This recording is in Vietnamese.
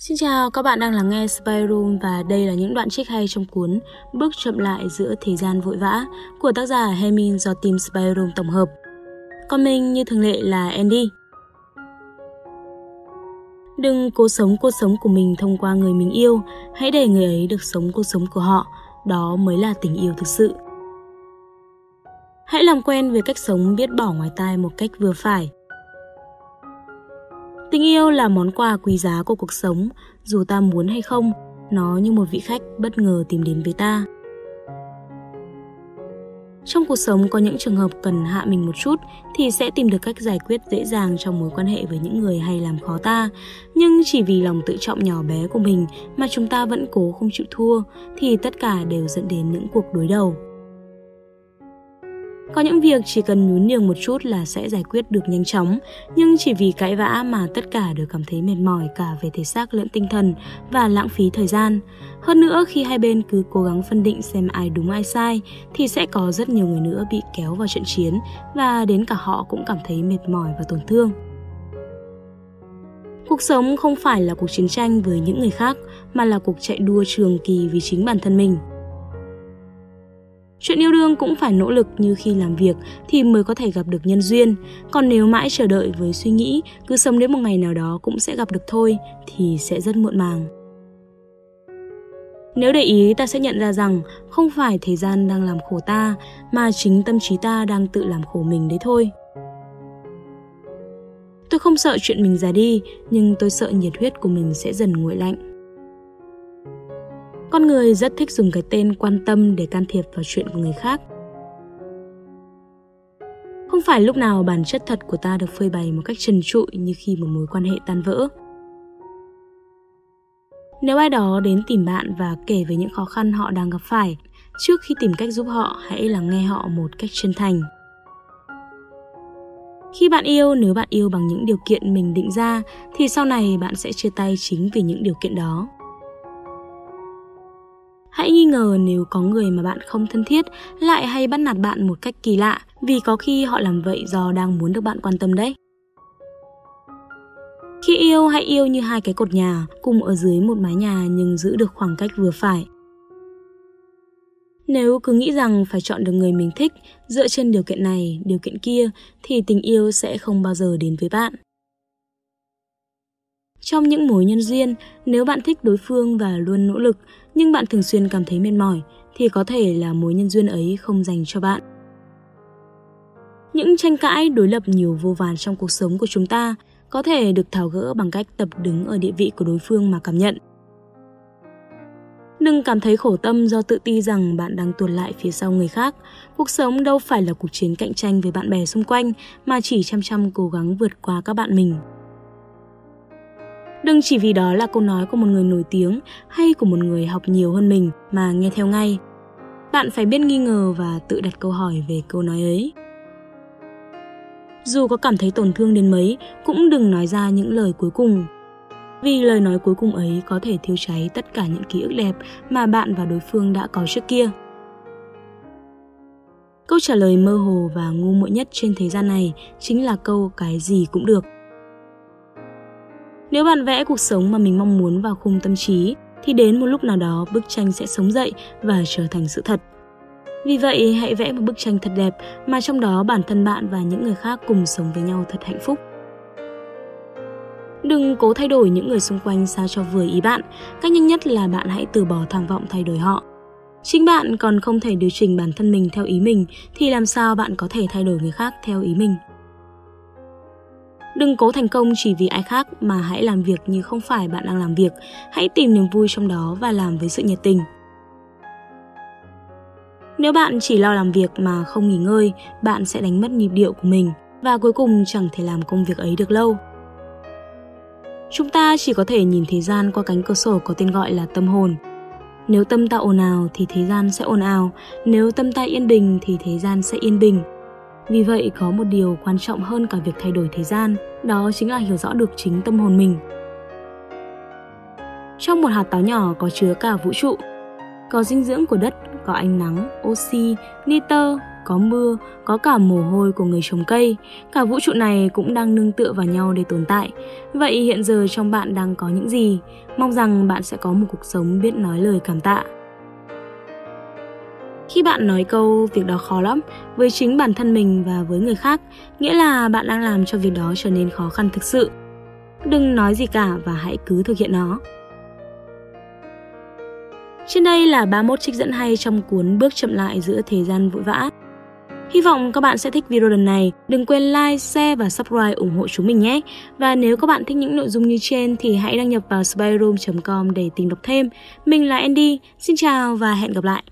Xin chào, các bạn đang lắng nghe Spy Room và đây là những đoạn trích hay trong cuốn Bước chậm lại giữa thời gian vội vã của tác giả Hemin do team Spy Room tổng hợp. Còn mình như thường lệ là Andy. Đừng cố sống cuộc sống của mình thông qua người mình yêu, hãy để người ấy được sống cuộc sống của họ, đó mới là tình yêu thực sự. Hãy làm quen với cách sống biết bỏ ngoài tai một cách vừa phải, Tình yêu là món quà quý giá của cuộc sống, dù ta muốn hay không, nó như một vị khách bất ngờ tìm đến với ta. Trong cuộc sống có những trường hợp cần hạ mình một chút thì sẽ tìm được cách giải quyết dễ dàng trong mối quan hệ với những người hay làm khó ta. Nhưng chỉ vì lòng tự trọng nhỏ bé của mình mà chúng ta vẫn cố không chịu thua thì tất cả đều dẫn đến những cuộc đối đầu. Có những việc chỉ cần nhún nhường một chút là sẽ giải quyết được nhanh chóng, nhưng chỉ vì cãi vã mà tất cả đều cảm thấy mệt mỏi cả về thể xác lẫn tinh thần và lãng phí thời gian. Hơn nữa khi hai bên cứ cố gắng phân định xem ai đúng ai sai thì sẽ có rất nhiều người nữa bị kéo vào trận chiến và đến cả họ cũng cảm thấy mệt mỏi và tổn thương. Cuộc sống không phải là cuộc chiến tranh với những người khác mà là cuộc chạy đua trường kỳ vì chính bản thân mình. Chuyện yêu đương cũng phải nỗ lực như khi làm việc thì mới có thể gặp được nhân duyên. Còn nếu mãi chờ đợi với suy nghĩ cứ sống đến một ngày nào đó cũng sẽ gặp được thôi thì sẽ rất muộn màng. Nếu để ý ta sẽ nhận ra rằng không phải thời gian đang làm khổ ta mà chính tâm trí ta đang tự làm khổ mình đấy thôi. Tôi không sợ chuyện mình già đi, nhưng tôi sợ nhiệt huyết của mình sẽ dần nguội lạnh. Con người rất thích dùng cái tên quan tâm để can thiệp vào chuyện của người khác. Không phải lúc nào bản chất thật của ta được phơi bày một cách trần trụi như khi một mối quan hệ tan vỡ. Nếu ai đó đến tìm bạn và kể về những khó khăn họ đang gặp phải, trước khi tìm cách giúp họ, hãy lắng nghe họ một cách chân thành. Khi bạn yêu, nếu bạn yêu bằng những điều kiện mình định ra thì sau này bạn sẽ chia tay chính vì những điều kiện đó. Hãy nghi ngờ nếu có người mà bạn không thân thiết lại hay bắt nạt bạn một cách kỳ lạ vì có khi họ làm vậy do đang muốn được bạn quan tâm đấy. Khi yêu hãy yêu như hai cái cột nhà cùng ở dưới một mái nhà nhưng giữ được khoảng cách vừa phải. Nếu cứ nghĩ rằng phải chọn được người mình thích dựa trên điều kiện này, điều kiện kia thì tình yêu sẽ không bao giờ đến với bạn. Trong những mối nhân duyên, nếu bạn thích đối phương và luôn nỗ lực, nhưng bạn thường xuyên cảm thấy mệt mỏi, thì có thể là mối nhân duyên ấy không dành cho bạn. Những tranh cãi đối lập nhiều vô vàn trong cuộc sống của chúng ta có thể được tháo gỡ bằng cách tập đứng ở địa vị của đối phương mà cảm nhận. Đừng cảm thấy khổ tâm do tự ti rằng bạn đang tuột lại phía sau người khác. Cuộc sống đâu phải là cuộc chiến cạnh tranh với bạn bè xung quanh mà chỉ chăm chăm cố gắng vượt qua các bạn mình. Đừng chỉ vì đó là câu nói của một người nổi tiếng hay của một người học nhiều hơn mình mà nghe theo ngay. Bạn phải biết nghi ngờ và tự đặt câu hỏi về câu nói ấy. Dù có cảm thấy tổn thương đến mấy, cũng đừng nói ra những lời cuối cùng. Vì lời nói cuối cùng ấy có thể thiêu cháy tất cả những ký ức đẹp mà bạn và đối phương đã có trước kia. Câu trả lời mơ hồ và ngu muội nhất trên thế gian này chính là câu cái gì cũng được. Nếu bạn vẽ cuộc sống mà mình mong muốn vào khung tâm trí, thì đến một lúc nào đó bức tranh sẽ sống dậy và trở thành sự thật. Vì vậy, hãy vẽ một bức tranh thật đẹp mà trong đó bản thân bạn và những người khác cùng sống với nhau thật hạnh phúc. Đừng cố thay đổi những người xung quanh sao cho vừa ý bạn, cách nhanh nhất là bạn hãy từ bỏ tham vọng thay đổi họ. Chính bạn còn không thể điều chỉnh bản thân mình theo ý mình thì làm sao bạn có thể thay đổi người khác theo ý mình? Đừng cố thành công chỉ vì ai khác mà hãy làm việc như không phải bạn đang làm việc. Hãy tìm niềm vui trong đó và làm với sự nhiệt tình. Nếu bạn chỉ lo làm việc mà không nghỉ ngơi, bạn sẽ đánh mất nhịp điệu của mình và cuối cùng chẳng thể làm công việc ấy được lâu. Chúng ta chỉ có thể nhìn thế gian qua cánh cửa sổ có tên gọi là tâm hồn. Nếu tâm ta ồn ào thì thế gian sẽ ồn ào, nếu tâm ta yên bình thì thế gian sẽ yên bình. Vì vậy có một điều quan trọng hơn cả việc thay đổi thời gian, đó chính là hiểu rõ được chính tâm hồn mình. Trong một hạt táo nhỏ có chứa cả vũ trụ. Có dinh dưỡng của đất, có ánh nắng, oxy, nitơ, có mưa, có cả mồ hôi của người trồng cây. Cả vũ trụ này cũng đang nương tựa vào nhau để tồn tại. Vậy hiện giờ trong bạn đang có những gì? Mong rằng bạn sẽ có một cuộc sống biết nói lời cảm tạ. Khi bạn nói câu việc đó khó lắm với chính bản thân mình và với người khác, nghĩa là bạn đang làm cho việc đó trở nên khó khăn thực sự. Đừng nói gì cả và hãy cứ thực hiện nó. Trên đây là 31 trích dẫn hay trong cuốn Bước chậm lại giữa thế gian vội vã. Hy vọng các bạn sẽ thích video lần này. Đừng quên like, share và subscribe ủng hộ chúng mình nhé. Và nếu các bạn thích những nội dung như trên thì hãy đăng nhập vào spyroom.com để tìm đọc thêm. Mình là Andy, xin chào và hẹn gặp lại.